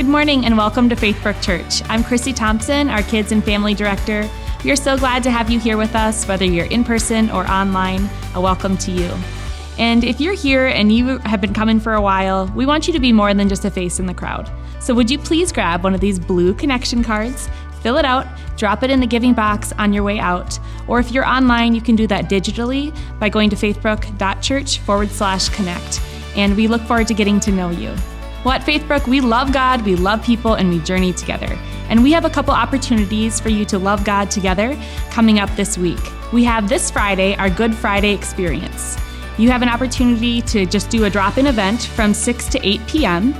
Good morning and welcome to Faithbrook Church. I'm Chrissy Thompson, our Kids and Family Director. We are so glad to have you here with us, whether you're in person or online. A welcome to you. And if you're here and you have been coming for a while, we want you to be more than just a face in the crowd. So would you please grab one of these blue connection cards, fill it out, drop it in the giving box on your way out, or if you're online, you can do that digitally by going to faithbrook.church forward slash connect. And we look forward to getting to know you. Well, at Faithbrook, we love God, we love people, and we journey together. And we have a couple opportunities for you to love God together coming up this week. We have this Friday our Good Friday experience. You have an opportunity to just do a drop in event from 6 to 8 p.m.,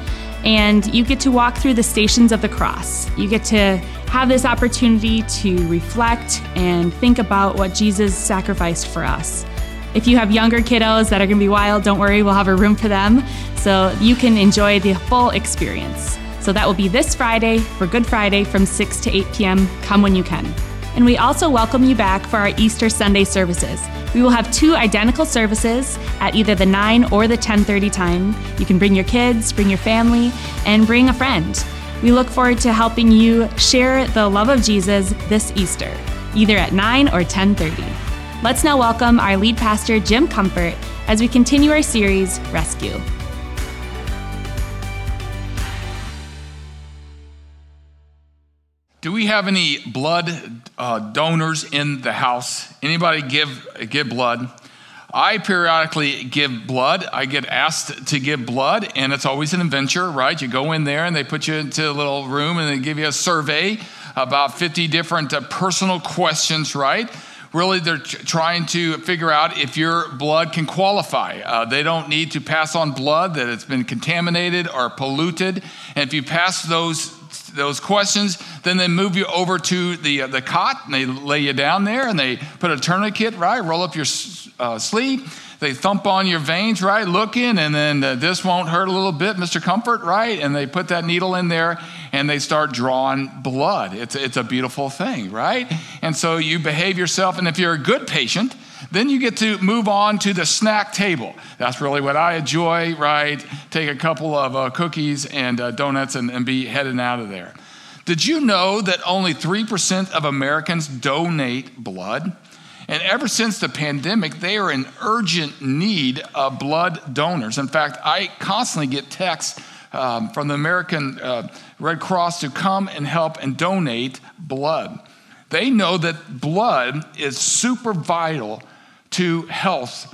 and you get to walk through the stations of the cross. You get to have this opportunity to reflect and think about what Jesus sacrificed for us. If you have younger kiddos that are going to be wild, don't worry, we'll have a room for them so you can enjoy the full experience. So that will be this Friday for Good Friday from 6 to 8 p.m. Come when you can. And we also welcome you back for our Easter Sunday services. We will have two identical services at either the 9 or the 10:30 time. You can bring your kids, bring your family, and bring a friend. We look forward to helping you share the love of Jesus this Easter, either at 9 or 10:30. Let's now welcome our lead pastor, Jim Comfort, as we continue our series, Rescue. Do we have any blood uh, donors in the house? Anybody give give blood? I periodically give blood. I get asked to give blood, and it's always an adventure, right? You go in there and they put you into a little room and they give you a survey about 50 different uh, personal questions, right? Really they're trying to figure out if your blood can qualify. Uh, they don't need to pass on blood that has been contaminated or polluted. And if you pass those those questions, then they move you over to the uh, the cot and they lay you down there and they put a tourniquet right, roll up your uh, sleeve. They thump on your veins, right, looking, and then uh, this won't hurt a little bit, Mr. Comfort, right? And they put that needle in there and they start drawing blood. It's, it's a beautiful thing, right? And so you behave yourself, and if you're a good patient, then you get to move on to the snack table. That's really what I enjoy, right? Take a couple of uh, cookies and uh, donuts and, and be heading out of there. Did you know that only 3% of Americans donate blood? And ever since the pandemic, they are in urgent need of blood donors. In fact, I constantly get texts um, from the American uh, Red Cross to come and help and donate blood. They know that blood is super vital to health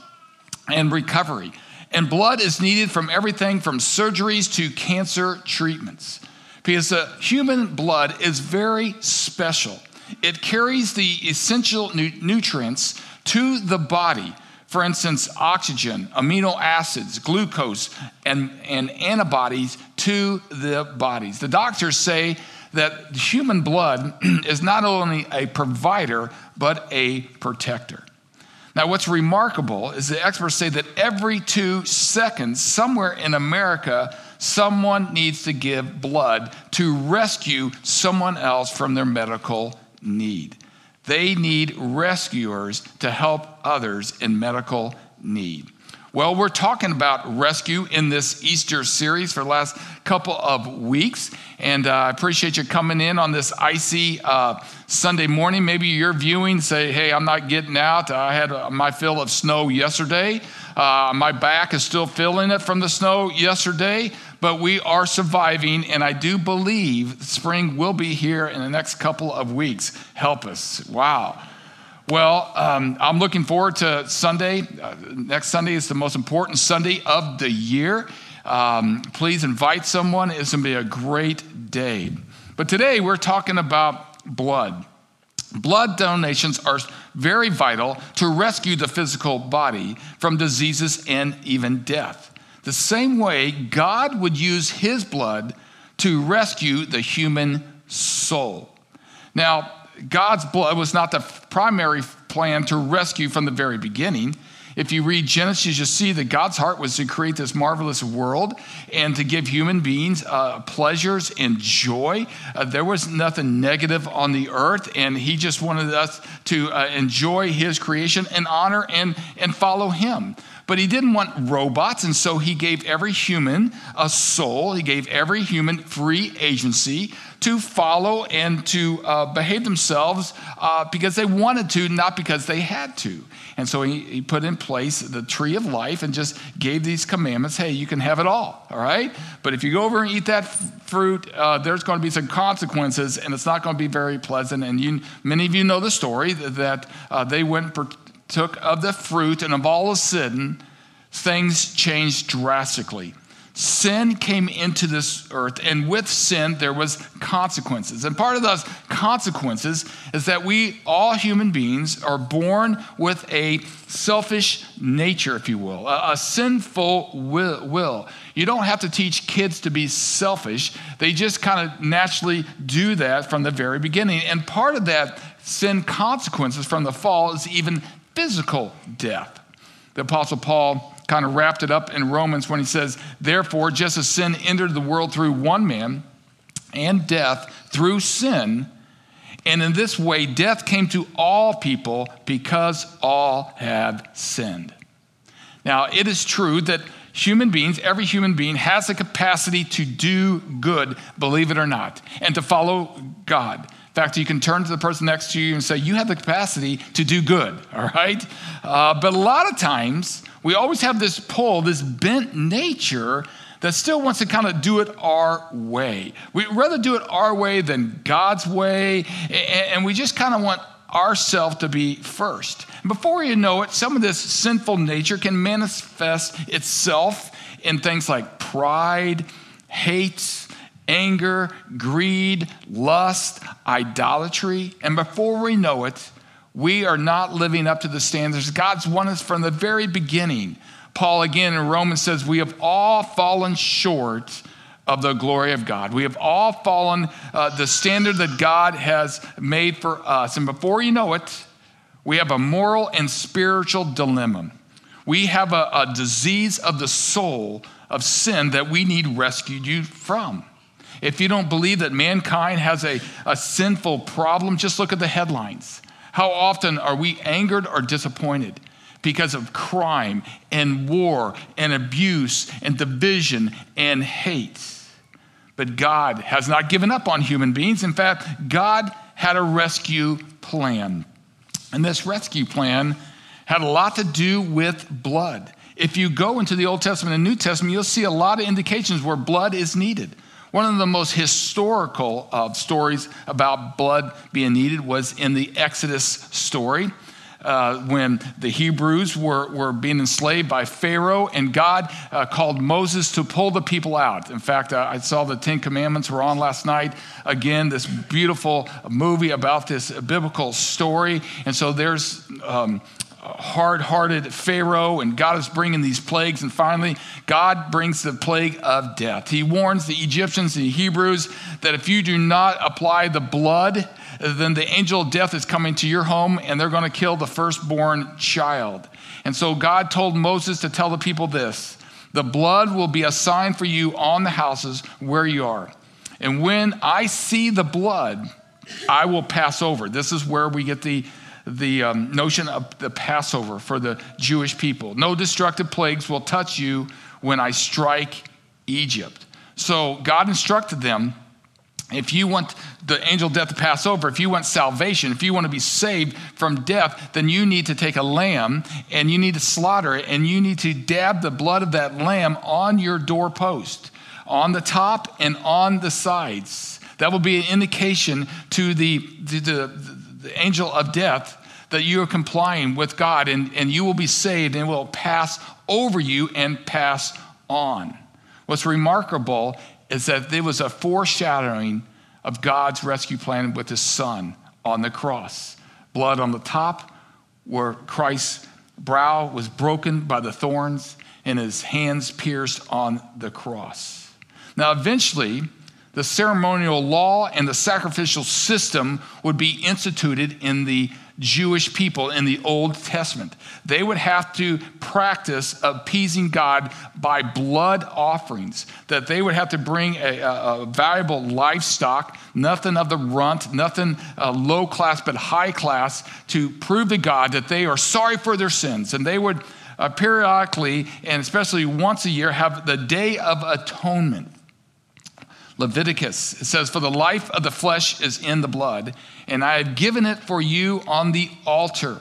and recovery. And blood is needed from everything from surgeries to cancer treatments. Because the human blood is very special. It carries the essential nu- nutrients to the body for instance, oxygen, amino acids, glucose, and, and antibodies to the bodies. The doctors say that human blood is not only a provider, but a protector. Now, what's remarkable is the experts say that every two seconds, somewhere in America, someone needs to give blood to rescue someone else from their medical need. They need rescuers to help others in medical need. Well, we're talking about rescue in this Easter series for the last couple of weeks. And uh, I appreciate you coming in on this icy uh, Sunday morning. Maybe you're viewing, say, hey, I'm not getting out. I had uh, my fill of snow yesterday. Uh, my back is still feeling it from the snow yesterday but we are surviving, and I do believe spring will be here in the next couple of weeks. Help us. Wow. Well, um, I'm looking forward to Sunday. Uh, next Sunday is the most important Sunday of the year. Um, please invite someone. It's going to be a great day. But today we're talking about blood. Blood donations are very vital to rescue the physical body from diseases and even death the same way God would use his blood to rescue the human soul. Now, God's blood was not the primary plan to rescue from the very beginning. If you read Genesis, you see that God's heart was to create this marvelous world and to give human beings uh, pleasures and joy. Uh, there was nothing negative on the earth, and He just wanted us to uh, enjoy His creation and honor and, and follow Him. But he didn't want robots, and so he gave every human a soul. He gave every human free agency to follow and to uh, behave themselves uh, because they wanted to, not because they had to. And so he, he put in place the tree of life and just gave these commandments hey, you can have it all, all right? But if you go over and eat that f- fruit, uh, there's going to be some consequences, and it's not going to be very pleasant. And you, many of you know the story that uh, they went and took of the fruit, and of all of a sudden, things changed drastically. Sin came into this earth, and with sin, there was consequences. And part of those consequences is that we, all human beings, are born with a selfish nature, if you will, a, a sinful will, will. You don't have to teach kids to be selfish, they just kind of naturally do that from the very beginning. And part of that sin consequences from the fall is even physical death. The Apostle Paul kind of wrapped it up in Romans when he says, Therefore, just as sin entered the world through one man, and death through sin, and in this way death came to all people because all have sinned. Now, it is true that human beings, every human being, has the capacity to do good, believe it or not, and to follow God. In fact, you can turn to the person next to you and say, You have the capacity to do good, all right? Uh, but a lot of times, we always have this pull, this bent nature that still wants to kind of do it our way. We'd rather do it our way than God's way, and we just kind of want ourselves to be first. Before you know it, some of this sinful nature can manifest itself in things like pride, hate, anger, greed, lust, idolatry. And before we know it, we are not living up to the standards God's wanted us from the very beginning. Paul again in Romans says, We have all fallen short of the glory of God. We have all fallen uh, the standard that God has made for us. And before you know it, we have a moral and spiritual dilemma. We have a, a disease of the soul of sin that we need rescued you from. If you don't believe that mankind has a, a sinful problem, just look at the headlines. How often are we angered or disappointed because of crime and war and abuse and division and hate? But God has not given up on human beings. In fact, God had a rescue plan. And this rescue plan had a lot to do with blood. If you go into the Old Testament and New Testament, you'll see a lot of indications where blood is needed. One of the most historical stories about blood being needed was in the Exodus story. Uh, when the Hebrews were, were being enslaved by Pharaoh, and God uh, called Moses to pull the people out. In fact, uh, I saw the Ten Commandments were on last night. Again, this beautiful movie about this biblical story. And so there's um, hard hearted Pharaoh, and God is bringing these plagues. And finally, God brings the plague of death. He warns the Egyptians and the Hebrews that if you do not apply the blood, then the angel of death is coming to your home and they're going to kill the firstborn child. And so God told Moses to tell the people this the blood will be a sign for you on the houses where you are. And when I see the blood, I will pass over. This is where we get the the um, notion of the Passover for the Jewish people. No destructive plagues will touch you when I strike Egypt. So God instructed them if you want the angel death to pass over, if you want salvation, if you want to be saved from death, then you need to take a lamb and you need to slaughter it and you need to dab the blood of that lamb on your doorpost, on the top and on the sides. That will be an indication to the, to the, the angel of death that you are complying with God and, and you will be saved and will pass over you and pass on. What's remarkable is that there was a foreshadowing of God's rescue plan with his son on the cross. Blood on the top, where Christ's brow was broken by the thorns and his hands pierced on the cross. Now, eventually, the ceremonial law and the sacrificial system would be instituted in the Jewish people in the Old Testament. They would have to practice appeasing God by blood offerings, that they would have to bring a, a, a valuable livestock, nothing of the runt, nothing uh, low class, but high class, to prove to God that they are sorry for their sins. And they would uh, periodically, and especially once a year, have the Day of Atonement. Leviticus it says, For the life of the flesh is in the blood, and I have given it for you on the altar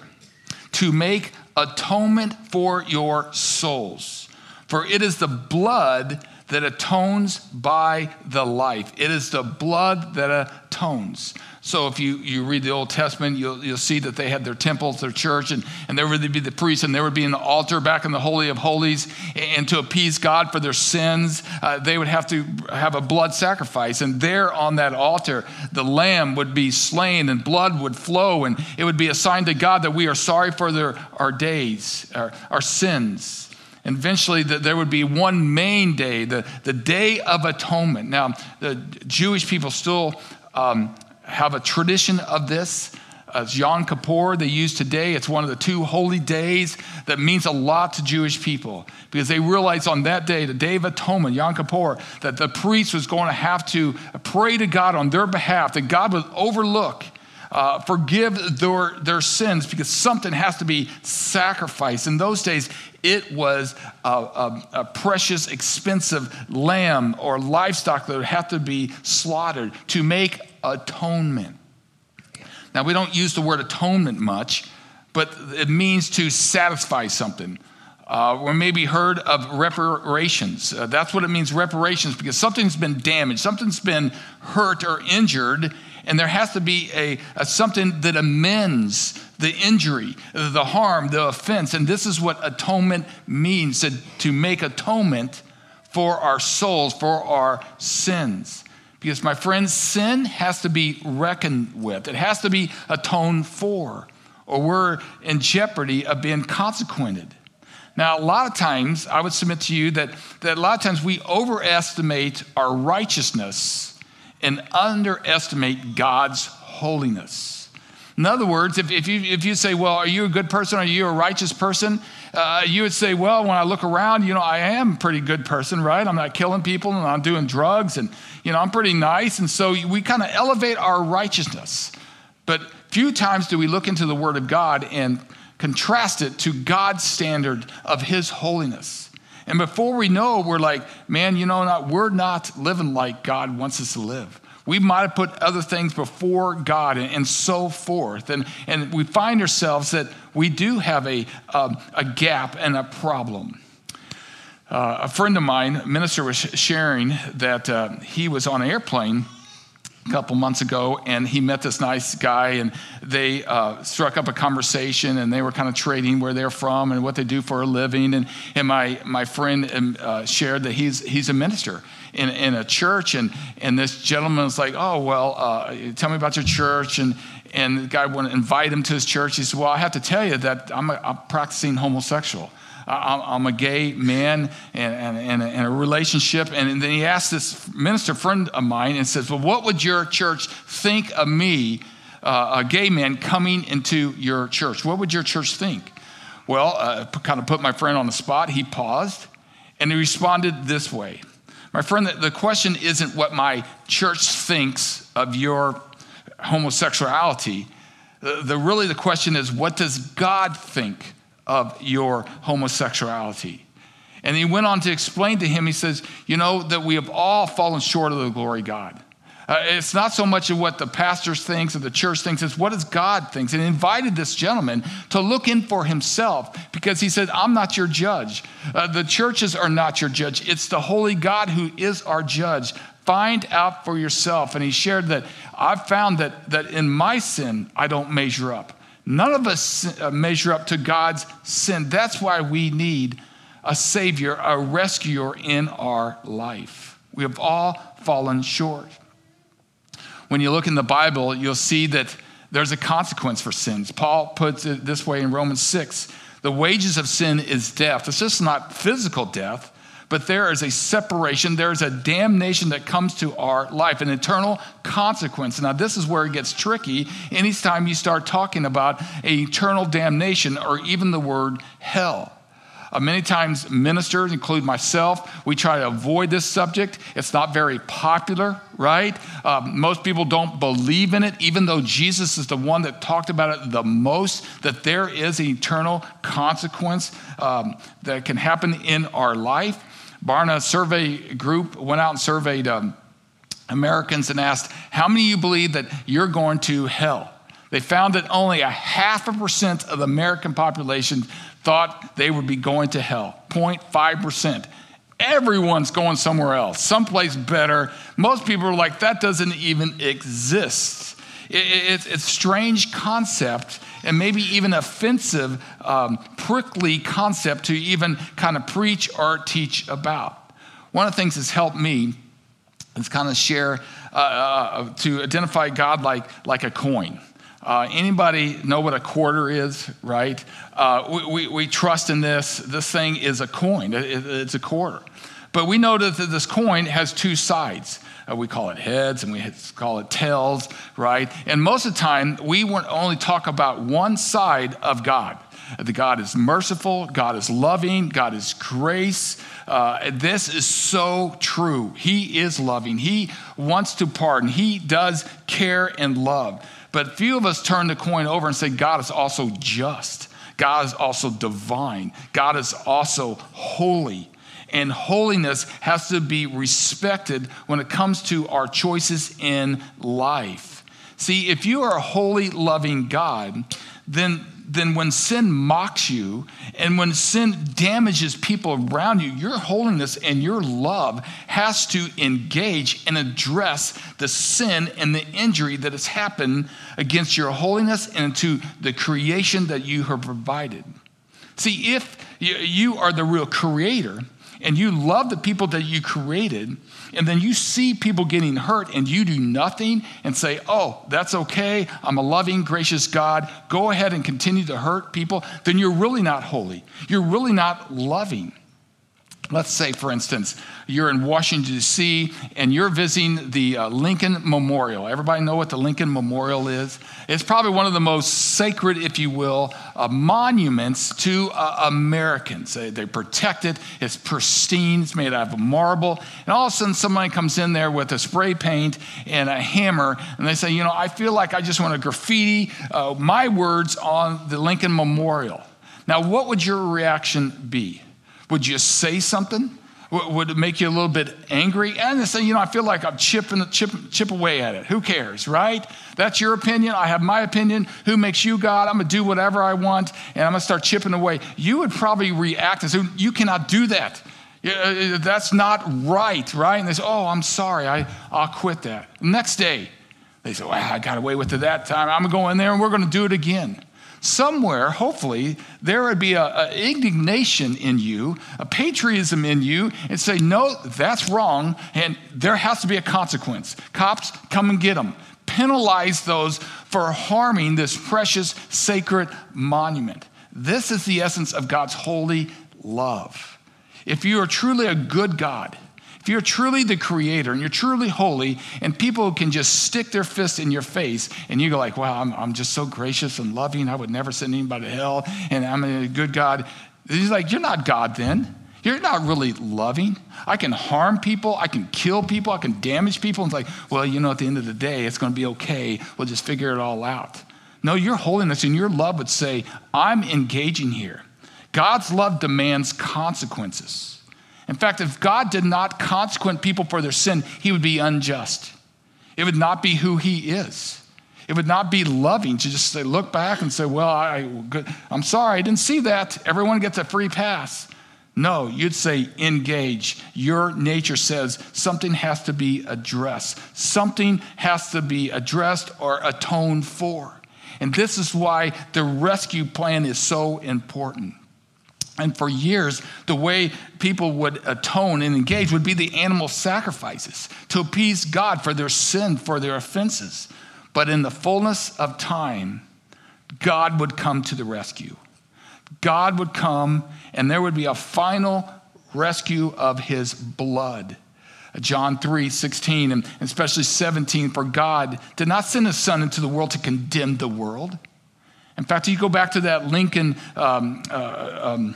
to make atonement for your souls. For it is the blood that atones by the life. It is the blood that atones. So if you, you read the Old Testament, you'll, you'll see that they had their temples, their church, and, and there would be the priests, and there would be an altar back in the Holy of Holies. And to appease God for their sins, uh, they would have to have a blood sacrifice. And there on that altar, the lamb would be slain and blood would flow. And it would be a sign to God that we are sorry for their, our days, our, our sins. And eventually, the, there would be one main day, the, the Day of Atonement. Now, the Jewish people still um, have a tradition of this. Uh, Yom Kippur, they use today. It's one of the two holy days that means a lot to Jewish people because they realized on that day, the Day of Atonement, Yom Kippur, that the priest was going to have to pray to God on their behalf, that God would overlook, uh, forgive their, their sins because something has to be sacrificed. In those days, it was a, a, a, precious, expensive lamb or livestock that would have to be slaughtered to make atonement. Now, we don't use the word atonement much, but it means to satisfy something. Uh, or maybe heard of reparations. Uh, that's what it means, reparations, because something's been damaged, something's been hurt or injured, and there has to be a, a, something that amends the injury, the harm, the offense. And this is what atonement means to, to make atonement for our souls, for our sins. Because, my friends, sin has to be reckoned with, it has to be atoned for, or we're in jeopardy of being consequented. Now, a lot of times, I would submit to you that, that a lot of times we overestimate our righteousness and underestimate God's holiness. In other words, if, if, you, if you say, Well, are you a good person? Are you a righteous person? Uh, you would say, Well, when I look around, you know, I am a pretty good person, right? I'm not killing people and I'm doing drugs and, you know, I'm pretty nice. And so we kind of elevate our righteousness. But few times do we look into the Word of God and contrast it to God's standard of His holiness. And before we know, we're like, man, you know, not, we're not living like God wants us to live. We might have put other things before God and, and so forth. And, and we find ourselves that we do have a, um, a gap and a problem. Uh, a friend of mine, minister, was sharing that uh, he was on an airplane a couple months ago and he met this nice guy and they uh, struck up a conversation and they were kind of trading where they're from and what they do for a living. And, and my, my friend um, uh, shared that he's, he's a minister in, in a church and, and this gentleman was like oh well uh, tell me about your church. And, and the guy wanted to invite him to his church. He said well i have to tell you that i'm, a, I'm practicing homosexual I'm a gay man and, a relationship. And then he asked this minister friend of mine and says, Well, what would your church think of me, uh, a gay man, coming into your church? What would your church think? Well, uh, kind of put my friend on the spot. He paused and he responded this way My friend, the question isn't what my church thinks of your homosexuality. The, the really, the question is, what does God think of your homosexuality. And he went on to explain to him, he says, You know, that we have all fallen short of the glory of God. Uh, it's not so much of what the pastor thinks or the church thinks, it's what does God thinks. And invited this gentleman to look in for himself because he said, I'm not your judge. Uh, the churches are not your judge. It's the holy God who is our judge. Find out for yourself. And he shared that I've found that, that in my sin, I don't measure up. None of us uh, measure up to God's sin. That's why we need a Savior, a rescuer in our life. We have all fallen short. When you look in the Bible, you'll see that there's a consequence for sins. Paul puts it this way in Romans 6 the wages of sin is death. It's just not physical death, but there is a separation, there is a damnation that comes to our life, an eternal consequence. Now, this is where it gets tricky. Anytime you start talking about eternal damnation or even the word hell. Uh, many times, ministers, include myself, we try to avoid this subject. It's not very popular, right? Um, most people don't believe in it, even though Jesus is the one that talked about it the most, that there is an eternal consequence um, that can happen in our life. Barna survey group went out and surveyed um, Americans and asked, How many of you believe that you're going to hell? They found that only a half a percent of the American population thought they would be going to hell 0.5%. Everyone's going somewhere else, someplace better. Most people are like, that doesn't even exist. It's a strange concept and maybe even offensive, um, prickly concept to even kind of preach or teach about. One of the things that's helped me is kind of share uh, uh, to identify God like, like a coin. Uh, anybody know what a quarter is, right? Uh, we, we, we, trust in this. This thing is a coin, it, it's a quarter. But we know that this coin has two sides. Uh, we call it heads and we call it tails, right? And most of the time, we only talk about one side of God. The God is merciful, God is loving, God is grace. Uh, this is so true. He is loving, He wants to pardon, He does care and love. But few of us turn the coin over and say, God is also just. God is also divine. God is also holy. And holiness has to be respected when it comes to our choices in life. See, if you are a holy, loving God, then then when sin mocks you and when sin damages people around you, your holiness and your love has to engage and address the sin and the injury that has happened against your holiness and to the creation that you have provided. See, if you are the real creator and you love the people that you created, and then you see people getting hurt and you do nothing and say, oh, that's okay. I'm a loving, gracious God. Go ahead and continue to hurt people, then you're really not holy. You're really not loving. Let's say, for instance, you're in Washington, D.C., and you're visiting the uh, Lincoln Memorial. Everybody know what the Lincoln Memorial is? It's probably one of the most sacred, if you will, uh, monuments to uh, Americans. They, they, protect it, it's pristine, it's made out of marble. And all of a sudden, somebody comes in there with a spray paint and a hammer, and they say, You know, I feel like I just want to graffiti uh, my words on the Lincoln Memorial. Now, what would your reaction be? Would you say something? Would it make you a little bit angry? And they say, you know, I feel like I'm chipping, chip, chip away at it. Who cares, right? That's your opinion. I have my opinion. Who makes you God? I'm going to do whatever I want, and I'm going to start chipping away. You would probably react and say, you cannot do that. Uh, that's not right, right? And they say, oh, I'm sorry. I, I'll quit that. Next day, they say, well, I got away with it that time. I'm going to go in there and we're going to do it again somewhere, hopefully, there would be an indignation in you, a patriotism in you, and say, no, that's wrong, and there has to be a consequence. Cops, come and get them. Penalize those for harming this precious, sacred monument. This is the essence of God's holy love. If you are truly a good God, if you're truly the creator and you're truly holy, and people can just stick their fist in your face, and you go like, "Wow, I'm, I'm just so gracious and loving. I would never send anybody to hell, and I'm a good God." He's like, "You're not God then. You're not really loving. I can harm people. I can kill people. I can damage people." And it's like, "Well, you know, at the end of the day, it's going to be okay. We'll just figure it all out." No, your holiness and your love would say, "I'm engaging here." God's love demands consequences. In fact, if God did not consequent people for their sin, he would be unjust. It would not be who he is. It would not be loving to just say, look back and say, well, I, I'm sorry, I didn't see that. Everyone gets a free pass. No, you'd say, engage. Your nature says something has to be addressed. Something has to be addressed or atoned for. And this is why the rescue plan is so important. And for years, the way people would atone and engage would be the animal sacrifices to appease God for their sin, for their offenses. But in the fullness of time, God would come to the rescue. God would come, and there would be a final rescue of his blood. John 3 16, and especially 17, for God did not send his son into the world to condemn the world. In fact, you go back to that Lincoln um, uh, um,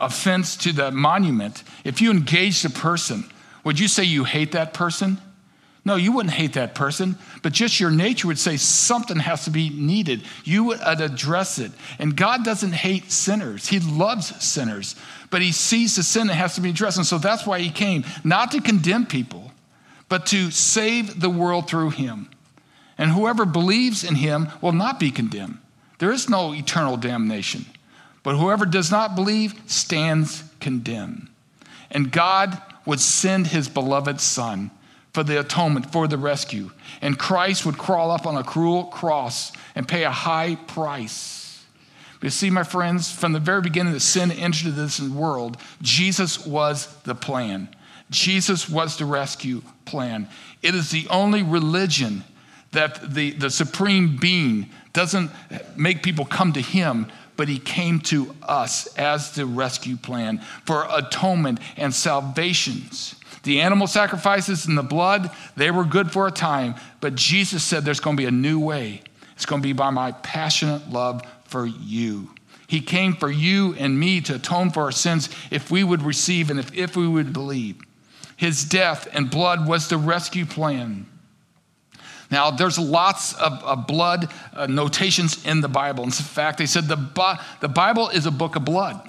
offense to the monument, if you engaged a person, would you say you hate that person? No, you wouldn't hate that person, but just your nature would say something has to be needed. You would address it. And God doesn't hate sinners, He loves sinners, but He sees the sin that has to be addressed. And so that's why He came, not to condemn people, but to save the world through Him. And whoever believes in Him will not be condemned. There is no eternal damnation, but whoever does not believe stands condemned. And God would send His beloved Son for the atonement, for the rescue. And Christ would crawl up on a cruel cross and pay a high price. But you see, my friends, from the very beginning that sin entered this world, Jesus was the plan. Jesus was the rescue plan. It is the only religion that the, the supreme being doesn't make people come to him, but he came to us as the rescue plan for atonement and salvations. The animal sacrifices and the blood, they were good for a time, but Jesus said there's going to be a new way. It's going to be by my passionate love for you. He came for you and me to atone for our sins if we would receive and if, if we would believe. His death and blood was the rescue plan. Now, there's lots of, of blood uh, notations in the Bible. In fact, they said the, the Bible is a book of blood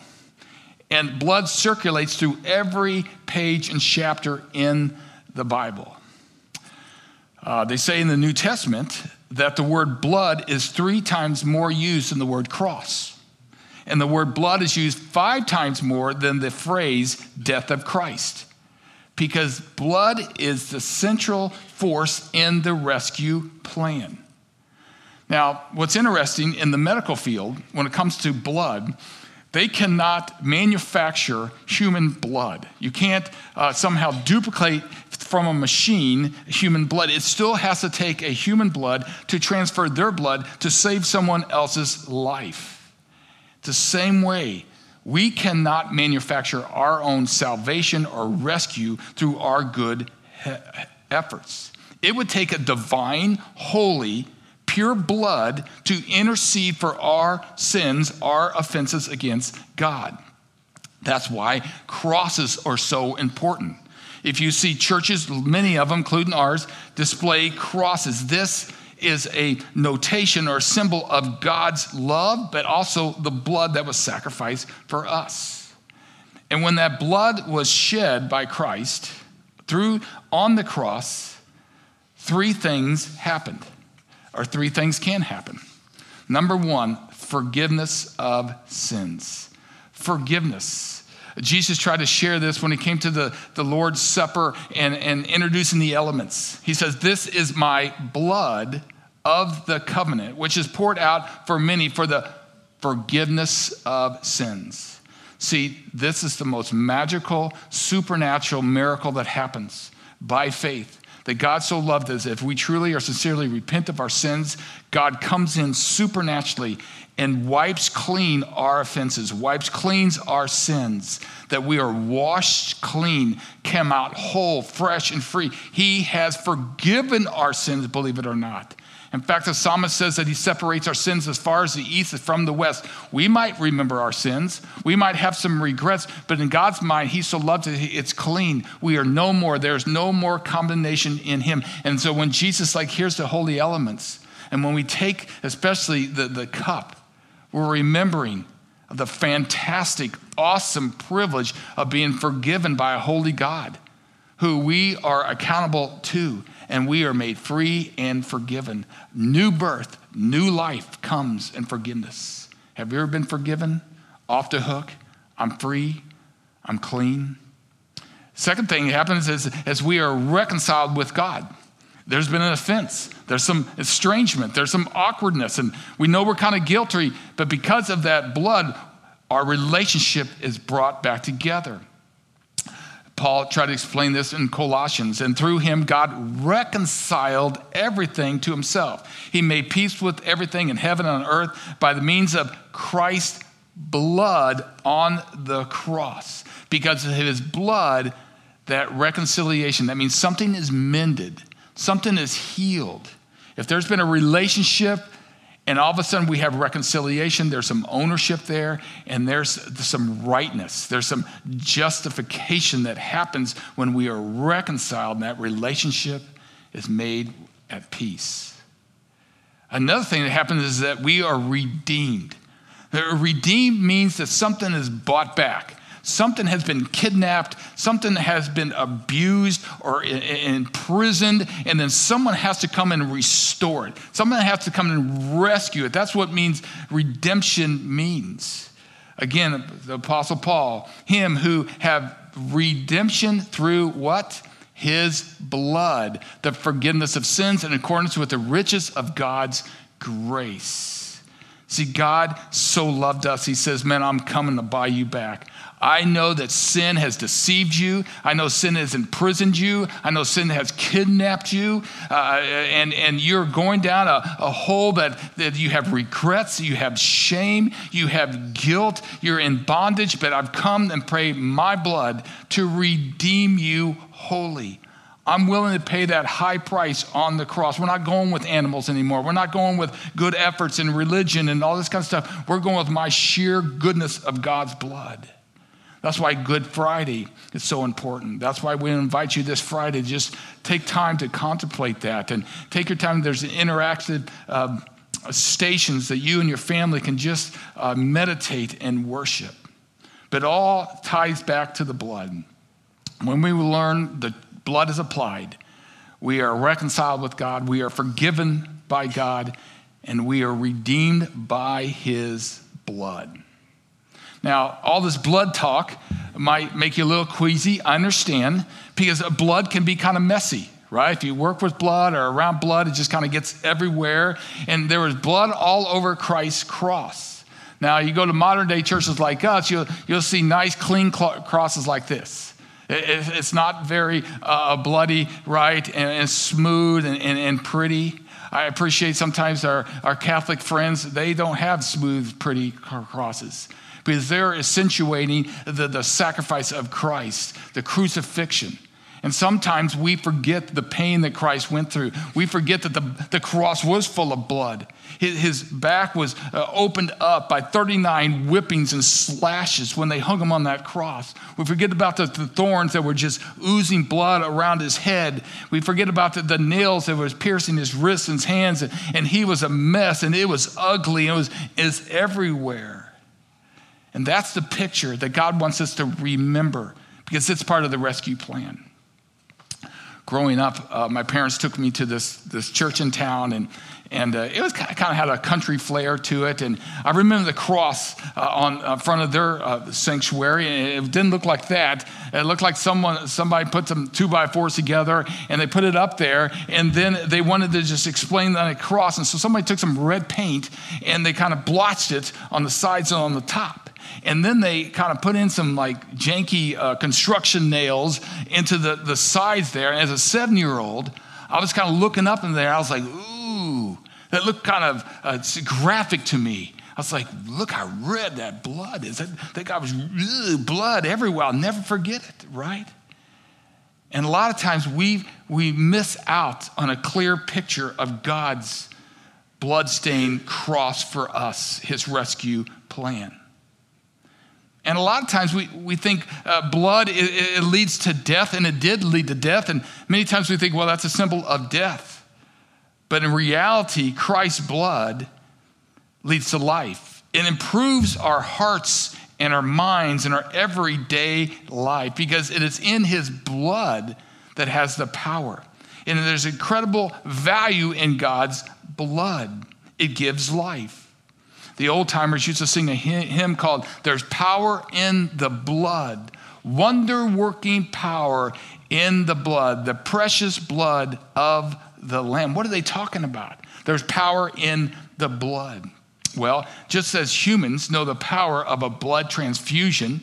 and blood circulates through every page and chapter in the Bible. Uh, they say in the New Testament that the word blood is three times more used than the word cross. And the word blood is used five times more than the phrase death of Christ. Because blood is the central force in the rescue plan. Now, what's interesting in the medical field, when it comes to blood, they cannot manufacture human blood. You can't uh, somehow duplicate from a machine human blood. It still has to take a human blood to transfer their blood to save someone else's life. the same way we cannot manufacture our own salvation or rescue through our good he- efforts. It would take a divine, holy, pure blood to intercede for our sins, our offenses against God. That's why crosses are so important. If you see churches, many of them, including ours, display crosses. This is a notation or symbol of God's love, but also the blood that was sacrificed for us. And when that blood was shed by Christ through on the cross, three things happened or three things can happen. Number one, forgiveness of sins. Forgiveness. Jesus tried to share this when he came to the, the Lord's Supper and, and introducing the elements. He says, This is my blood of the covenant, which is poured out for many for the forgiveness of sins. See, this is the most magical, supernatural miracle that happens by faith that God so loved us, if we truly or sincerely repent of our sins, God comes in supernaturally and wipes clean our offenses, wipes cleans our sins, that we are washed clean, come out whole, fresh, and free. He has forgiven our sins, believe it or not. In fact, the psalmist says that he separates our sins as far as the east is from the west. We might remember our sins. We might have some regrets, but in God's mind, he so loves it, it's clean. We are no more. There's no more condemnation in him. And so when Jesus, like, here's the holy elements, and when we take especially the, the cup, we're remembering the fantastic, awesome privilege of being forgiven by a holy God who we are accountable to and we are made free and forgiven. New birth, new life comes in forgiveness. Have you ever been forgiven? Off the hook. I'm free. I'm clean. Second thing that happens is as we are reconciled with God. There's been an offense. There's some estrangement. There's some awkwardness. And we know we're kind of guilty, but because of that blood, our relationship is brought back together. Paul tried to explain this in Colossians. And through him, God reconciled everything to himself. He made peace with everything in heaven and on earth by the means of Christ's blood on the cross. Because of his blood, that reconciliation, that means something is mended, something is healed. If there's been a relationship And all of a sudden, we have reconciliation. There's some ownership there, and there's some rightness. There's some justification that happens when we are reconciled, and that relationship is made at peace. Another thing that happens is that we are redeemed. Redeemed means that something is bought back. Something has been kidnapped, something has been abused or imprisoned, and then someone has to come and restore it. Someone has to come and rescue it. That's what means redemption means. Again, the Apostle Paul, him who have redemption through what? His blood, the forgiveness of sins in accordance with the riches of God's grace. See, God so loved us, He says, Man, I'm coming to buy you back. I know that sin has deceived you. I know sin has imprisoned you. I know sin has kidnapped you. Uh, and, and you're going down a, a hole that, that you have regrets, you have shame, you have guilt, you're in bondage. But I've come and prayed my blood to redeem you wholly. I'm willing to pay that high price on the cross. We're not going with animals anymore. We're not going with good efforts and religion and all this kind of stuff. We're going with my sheer goodness of God's blood. That's why Good Friday is so important. That's why we invite you this Friday. Just take time to contemplate that and take your time. There's an interactive uh, stations that you and your family can just uh, meditate and worship. But all ties back to the blood. When we learn the blood is applied, we are reconciled with God, we are forgiven by God, and we are redeemed by his blood. Now, all this blood talk might make you a little queasy, I understand, because blood can be kind of messy, right? If you work with blood or around blood, it just kind of gets everywhere. And there was blood all over Christ's cross. Now, you go to modern day churches like us, you'll, you'll see nice, clean crosses like this. it's not very uh, bloody, right, and, and smooth and, and, and pretty. I appreciate sometimes our, our Catholic friends, they don't have smooth, pretty crosses because they're accentuating the, the sacrifice of Christ, the crucifixion. And sometimes we forget the pain that Christ went through. We forget that the, the cross was full of blood. His, his back was uh, opened up by 39 whippings and slashes when they hung him on that cross. We forget about the, the thorns that were just oozing blood around his head. We forget about the, the nails that was piercing his wrists and his hands. And, and he was a mess and it was ugly. It was, it was everywhere. And that's the picture that God wants us to remember because it's part of the rescue plan. Growing up, uh, my parents took me to this, this church in town, and, and uh, it was kind of, kind of, had a country flair to it. And I remember the cross uh, on uh, front of their uh, sanctuary, and it didn't look like that. It looked like someone, somebody put some two by fours together, and they put it up there, and then they wanted to just explain that cross. And so somebody took some red paint, and they kind of blotched it on the sides and on the top. And then they kind of put in some like janky uh, construction nails into the, the sides there. And as a seven year old, I was kind of looking up in there. I was like, that looked kind of uh, graphic to me. I was like, look how red that blood is. That, that was ugh, blood everywhere. I'll never forget it, right? And a lot of times we, we miss out on a clear picture of God's bloodstained cross for us, his rescue plan. And a lot of times we, we think uh, blood, it, it leads to death, and it did lead to death. And many times we think, well, that's a symbol of death. But in reality, Christ's blood leads to life. It improves our hearts and our minds and our everyday life because it is in his blood that has the power. And there's incredible value in God's blood, it gives life. The old timers used to sing a hymn called There's Power in the Blood, wonder working power in the blood, the precious blood of the Lamb. What are they talking about? There's power in the blood. Well, just as humans know the power of a blood transfusion,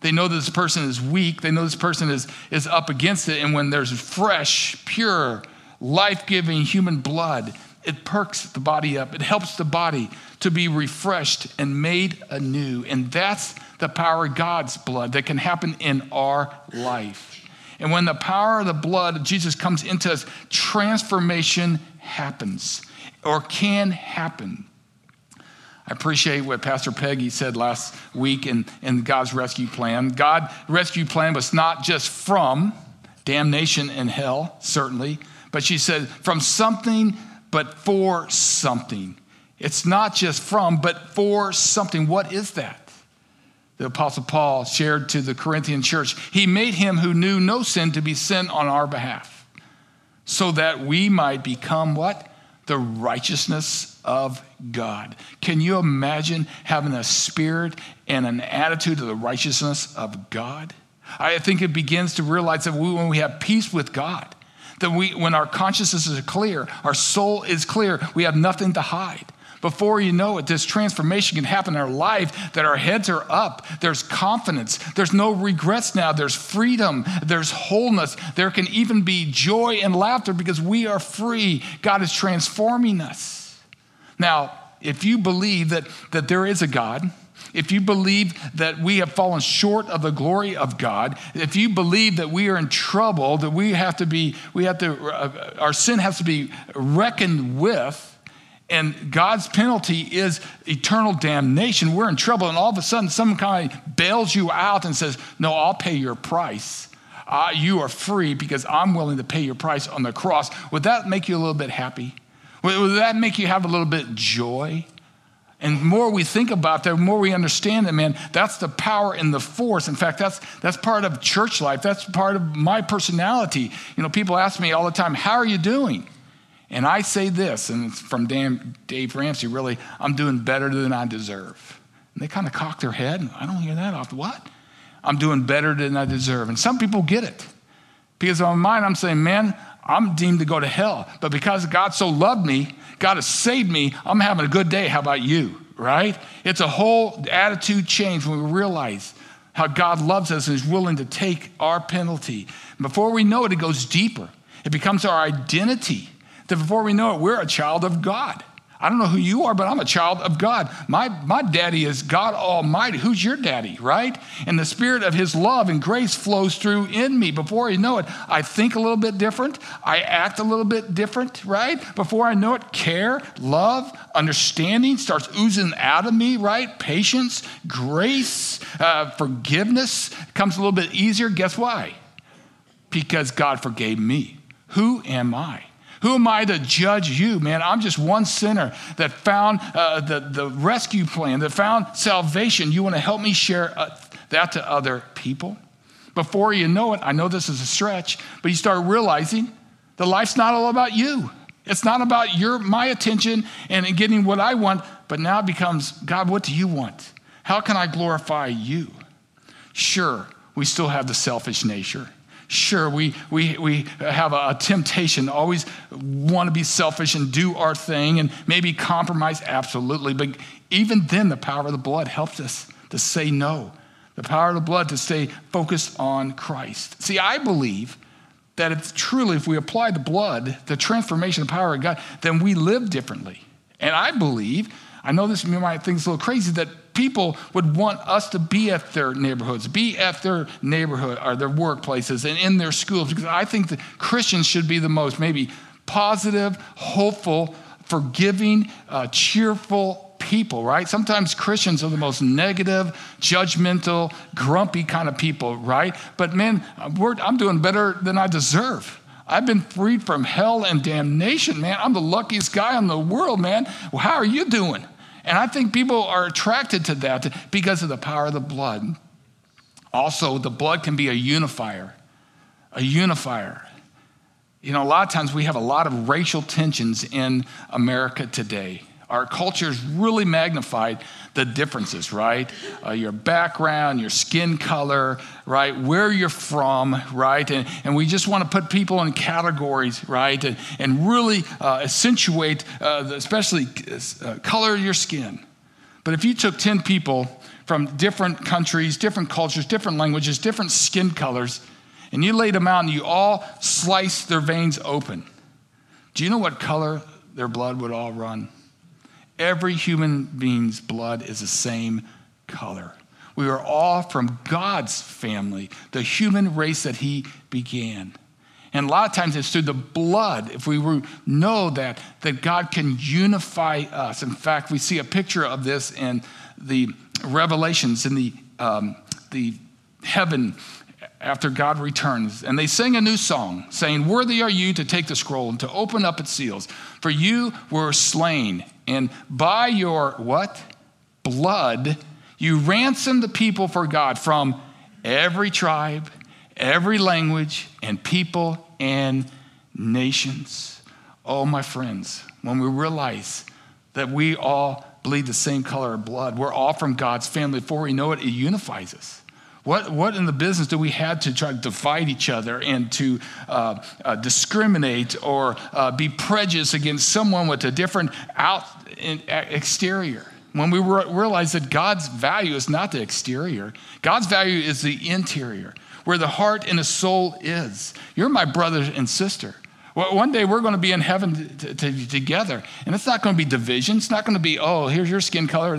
they know that this person is weak, they know this person is, is up against it, and when there's fresh, pure, life giving human blood, it perks the body up. It helps the body to be refreshed and made anew. And that's the power of God's blood that can happen in our life. And when the power of the blood of Jesus comes into us, transformation happens or can happen. I appreciate what Pastor Peggy said last week in, in God's rescue plan. God's rescue plan was not just from damnation and hell, certainly, but she said from something, but for something. It's not just from, but for something. What is that? The Apostle Paul shared to the Corinthian church. He made him who knew no sin to be sin on our behalf, so that we might become what? The righteousness of God. Can you imagine having a spirit and an attitude of the righteousness of God? I think it begins to realize that we, when we have peace with God, that we, when our consciousness is clear, our soul is clear, we have nothing to hide. Before you know it, this transformation can happen in our life that our heads are up. There's confidence. There's no regrets now. There's freedom. There's wholeness. There can even be joy and laughter because we are free. God is transforming us. Now, if you believe that, that there is a God, if you believe that we have fallen short of the glory of God, if you believe that we are in trouble, that we have to be, we have to, uh, our sin has to be reckoned with, and God's penalty is eternal damnation, we're in trouble. And all of a sudden, some kind of bails you out and says, No, I'll pay your price. Uh, you are free because I'm willing to pay your price on the cross. Would that make you a little bit happy? Would that make you have a little bit joy? And the more we think about that, the more we understand that, man, that's the power and the force. In fact, that's, that's part of church life. That's part of my personality. You know, people ask me all the time, How are you doing? And I say this, and it's from Dan, Dave Ramsey, really, I'm doing better than I deserve. And they kind of cock their head. I don't hear that off. What? I'm doing better than I deserve. And some people get it. Because in my mind, I'm saying, man, I'm deemed to go to hell. But because God so loved me, God has saved me, I'm having a good day. How about you? Right? It's a whole attitude change when we realize how God loves us and is willing to take our penalty. Before we know it, it goes deeper. It becomes our identity that before we know it, we're a child of God. I don't know who you are, but I'm a child of God. My, my daddy is God Almighty. Who's your daddy, right? And the spirit of his love and grace flows through in me. Before you know it, I think a little bit different. I act a little bit different, right? Before I know it, care, love, understanding starts oozing out of me, right? Patience, grace, uh, forgiveness comes a little bit easier. Guess why? Because God forgave me. Who am I? Who am I to judge you, man? I'm just one sinner that found uh, the, the rescue plan, that found salvation. You want to help me share uh, that to other people? Before you know it, I know this is a stretch, but you start realizing the life's not all about you. It's not about your my attention and getting what I want, but now it becomes God, what do you want? How can I glorify you? Sure, we still have the selfish nature. Sure, we, we, we have a, temptation always want to be selfish and do our thing and maybe compromise, absolutely. But even then, the power of the blood helps us to say no. The power of the blood to stay focused on Christ. See, I believe that if truly, if we apply the blood, the transformation the power of God, then we live differently. And I believe, I know this might think it's a little crazy, that people would want us to be at their neighborhoods, be at their neighborhood or their workplaces and in their schools, because I think that Christians should be the most maybe positive, hopeful, forgiving, uh, cheerful people, right? Sometimes Christians are the most negative, judgmental, grumpy kind of people, right? But man, I'm doing better than I deserve. I've been freed from hell and damnation, man. I'm the luckiest guy in the world, man. Well, how are you doing? And I think people are attracted to that because of the power of the blood. Also, the blood can be a unifier, a unifier. You know, a lot of times we have a lot of racial tensions in America today. Our culture has really magnified the differences, right? Uh, your background, your skin color, right? Where you're from, right? And, and we just want to put people in categories, right? And, and really uh, accentuate, uh, especially uh, color of your skin. But if you took 10 people from different countries, different cultures, different languages, different skin colors, and you laid them out and you all sliced their veins open, do you know what color their blood would all run? Every human being's blood is the same color. We are all from God's family, the human race that He began. And a lot of times it's through the blood, if we know that, that God can unify us. In fact, we see a picture of this in the Revelations, in the, um, the heaven after God returns. And they sing a new song, saying, Worthy are you to take the scroll and to open up its seals. For you were slain, and by your what? Blood, you ransomed the people for God from every tribe every language and people and nations. Oh, my friends, when we realize that we all bleed the same color of blood, we're all from God's family. Before we know it, it unifies us. What, what in the business do we have to try to divide each other and to uh, uh, discriminate or uh, be prejudiced against someone with a different out exterior? When we re- realize that God's value is not the exterior, God's value is the interior where the heart and the soul is. You're my brother and sister. One day we're going to be in heaven t- t- together, and it's not going to be division. It's not going to be, oh, here's your skin color.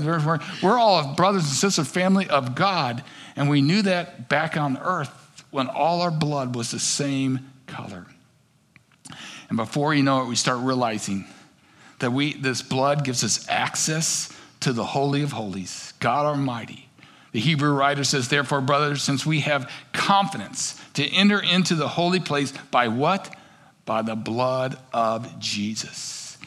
We're all brothers and sisters, family of God, and we knew that back on earth when all our blood was the same color. And before you know it, we start realizing that we, this blood gives us access to the Holy of Holies, God Almighty. The Hebrew writer says, Therefore, brothers, since we have confidence to enter into the holy place by what? By the blood of Jesus.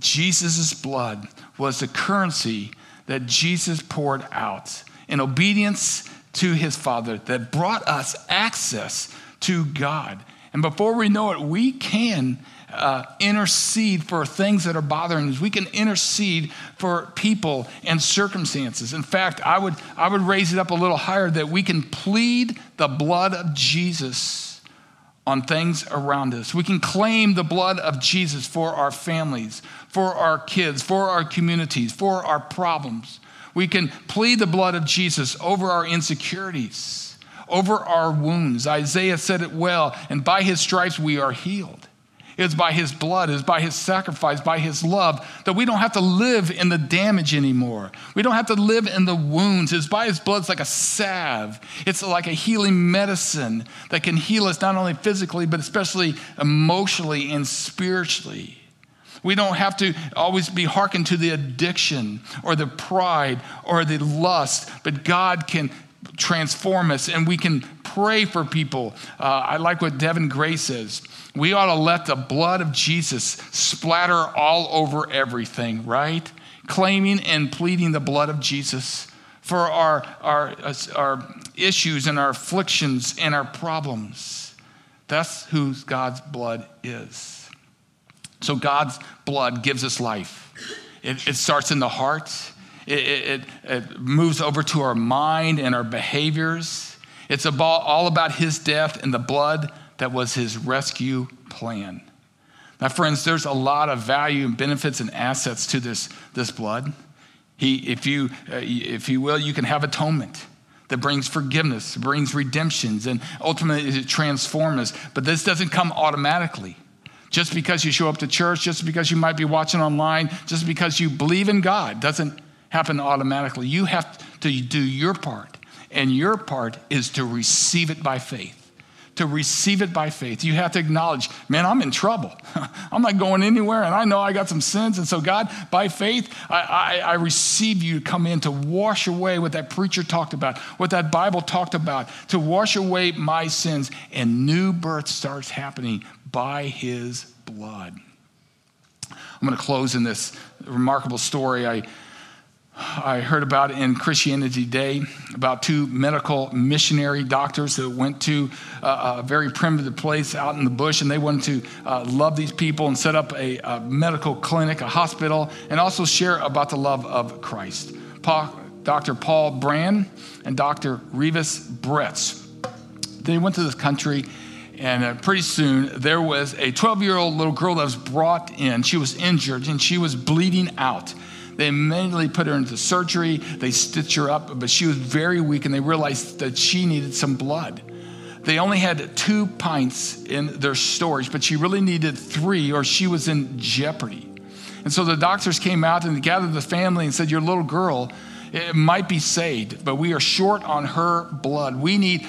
Jesus' blood was the currency that Jesus poured out in obedience to his Father that brought us access to God. And before we know it, we can uh, intercede for things that are bothering us. We can intercede for people and circumstances. In fact, I would, I would raise it up a little higher that we can plead the blood of Jesus on things around us. We can claim the blood of Jesus for our families, for our kids, for our communities, for our problems. We can plead the blood of Jesus over our insecurities, over our wounds. Isaiah said it well, and by his stripes we are healed. It's by his blood, it's by his sacrifice, by his love that we don't have to live in the damage anymore. We don't have to live in the wounds. It's by his blood, it's like a salve. It's like a healing medicine that can heal us not only physically, but especially emotionally and spiritually. We don't have to always be hearkened to the addiction or the pride or the lust, but God can transform us and we can pray for people. Uh, I like what Devin Gray says. We ought to let the blood of Jesus splatter all over everything, right? Claiming and pleading the blood of Jesus for our, our, our issues and our afflictions and our problems. That's who God's blood is. So God's blood gives us life. It, it starts in the heart, it, it, it, moves over to our mind and our behaviors. It's about, all about His death and the blood that was his rescue plan. Now, friends, there's a lot of value and benefits and assets to this, this blood. He, if, you, uh, if you will, you can have atonement that brings forgiveness, brings redemptions, and ultimately it transforms us. But this doesn't come automatically. Just because you show up to church, just because you might be watching online, just because you believe in God doesn't happen automatically. You have to do your part, and your part is to receive it by faith to receive it by faith. You have to acknowledge, man, I'm in trouble. I'm not going anywhere, and I know I got some sins. And so, God, by faith, I, I, I, receive you to come in to wash away what that preacher talked about, what that Bible talked about, to wash away my sins. And new birth starts happening by his blood. I'm going to close in this remarkable story. I I heard about in Christianity Today about two medical missionary doctors that went to a, very primitive place out in the bush and they wanted to uh, love these people and set up a, a, medical clinic, a hospital, and also share about the love of Christ. Dr. Paul Brand and Dr. Revis Bretz. They went to this country and uh, pretty soon there was a 12 year old little girl that was brought in. She was injured and she was bleeding out. They immediately put her into surgery. They stitched her up, but she was very weak, and they realized that she needed some blood. They only had two pints in their storage, but she really needed three, or she was in jeopardy. And so the doctors came out and gathered the family and said, Your little girl it might be saved, but we are short on her blood. We need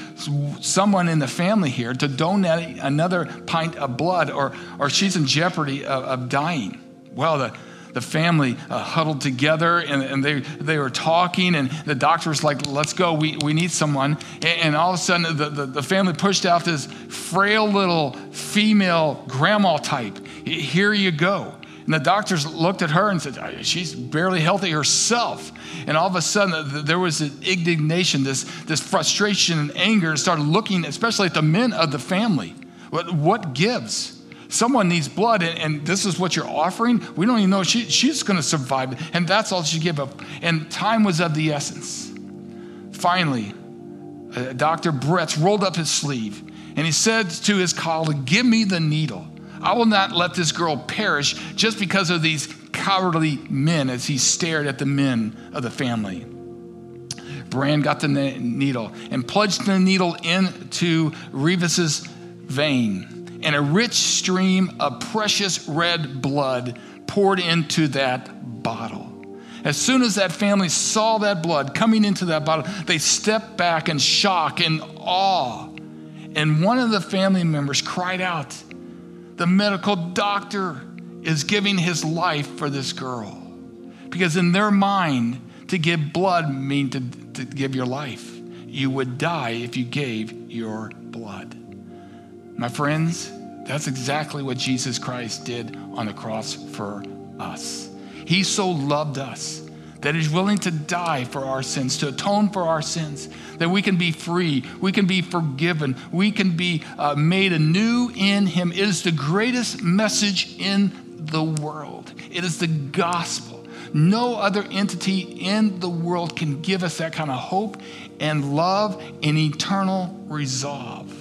someone in the family here to donate another pint of blood, or, or she's in jeopardy of, of dying. Well, the, the family uh, huddled together and, and, they, they were talking, and the doctor was like, Let's go, we, we need someone. And, and all of a sudden, the, the, the, family pushed out this frail little female grandma type. Here you go. And the doctors looked at her and said, She's barely healthy herself. And all of a sudden, there was an indignation, this, this frustration and anger, and started looking, especially at the men of the family. What, what gives? Someone needs blood, and, and this is what you're offering. We don't even know she, she's going to survive. And that's all she gave up. And time was of the essence. Finally, uh, Dr. Bretz rolled up his sleeve and he said to his colleague, Give me the needle. I will not let this girl perish just because of these cowardly men as he stared at the men of the family. Brand got the needle and plunged the needle into Revis's vein, and a rich stream of precious red blood poured into that bottle. As soon as that family saw that blood coming into that bottle, they stepped back in shock and awe. And one of the family members cried out, the medical doctor is giving his life for this girl. Because in their mind, to give blood means to, to give your life. You would die if you gave your blood. My friends, that's exactly what Jesus Christ did on the cross for us. He so loved us that He's willing to die for our sins, to atone for our sins, that we can be free, we can be forgiven, we can be uh, made anew in Him. It is the greatest message in the world, it is the gospel. No other entity in the world can give us that kind of hope and love and eternal resolve.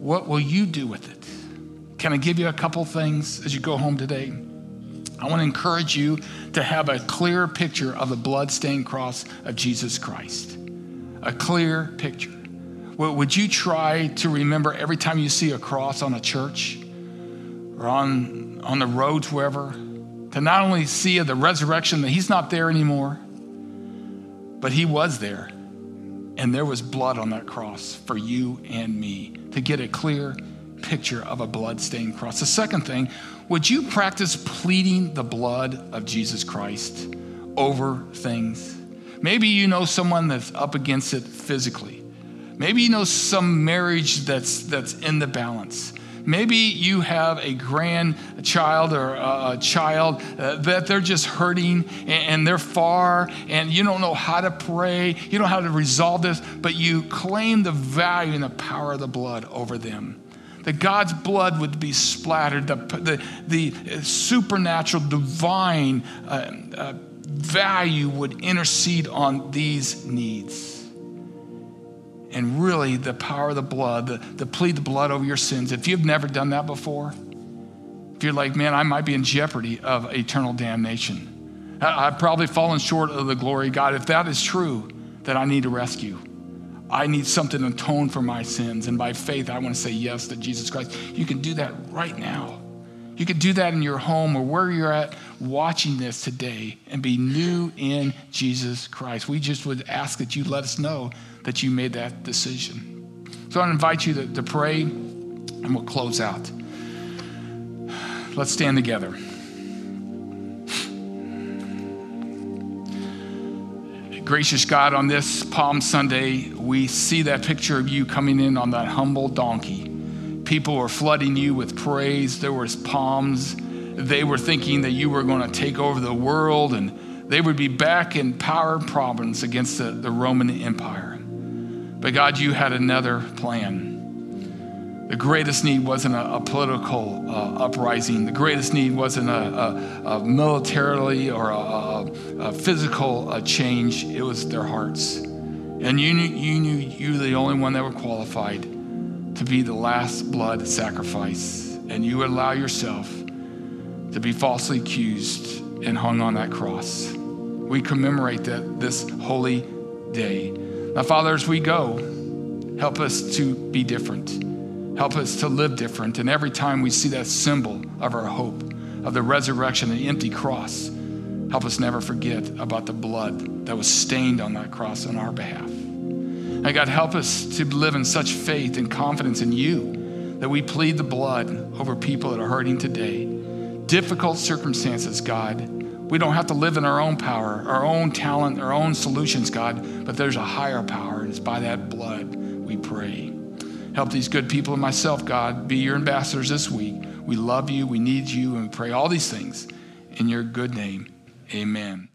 What will you do with it? Can I give you a couple things as you go home today? I want to encourage you to have a clear picture of the blood-stained cross of Jesus Christ. A clear picture. Would you try to remember every time you see a cross on a church or on, on the roads, wherever, to not only see the resurrection, that he's not there anymore, but he was there. And there was blood on that cross for you and me to get a clear picture of a blood-stained cross. The second thing would you practice pleading the blood of Jesus Christ over things? Maybe you know someone that's up against it physically. Maybe you know some marriage that's, that's in the balance. Maybe you have a grandchild or a, child uh, that they're just hurting and, and, they're far and you don't know how to pray, you don't know how to resolve this, but you claim the value and the power of the blood over them that God's blood would be splattered, the, the, the supernatural, divine uh, uh, value would intercede on these needs. And really, the power of the blood, the, the plead the blood over your sins. If you've never done that before, if you're like, man, I might be in jeopardy of eternal damnation, I, I've probably fallen short of the glory of God. If that is true, then I need a rescue. I need something to atone for my sins. And by faith, I want to say yes to Jesus Christ. You can do that right now. You can do that in your home or where you're at watching this today and be new in Jesus Christ. We just would ask that you let us know that you made that decision. So I invite you to, to pray and we'll close out. Let's stand together. Gracious God, on this Palm Sunday, we see that picture of you coming in on that humble donkey. People were flooding you with praise. There was palms. They were thinking that you were going to take over the world and they would be back in power and province against the, the Roman Empire. But God, you had another plan. The greatest need wasn't a, a political uh, uprising. The greatest need wasn't a, a, a militarily or a, physical uh, change. It was their hearts. And you knew, you knew you were the only one that were qualified to be the last blood sacrifice. And you would allow yourself to be falsely accused and hung on that cross. We commemorate that this holy day. Now, Father, as we go, help us to be different. Help us to live different. And every time we see that symbol of our hope, of the resurrection, the empty cross, Help us never forget about the blood that was stained on that cross on our behalf. And God, help us to live in such faith and confidence in you that we plead the blood over people that are hurting today. Difficult circumstances, God. We don't have to live in our own power, our own talent, our own solutions, God, but there's a higher power, and it's by that blood we pray. Help these good people and myself, God, be your ambassadors this week. We love you, we need you, and we pray all these things in your good name. Amen.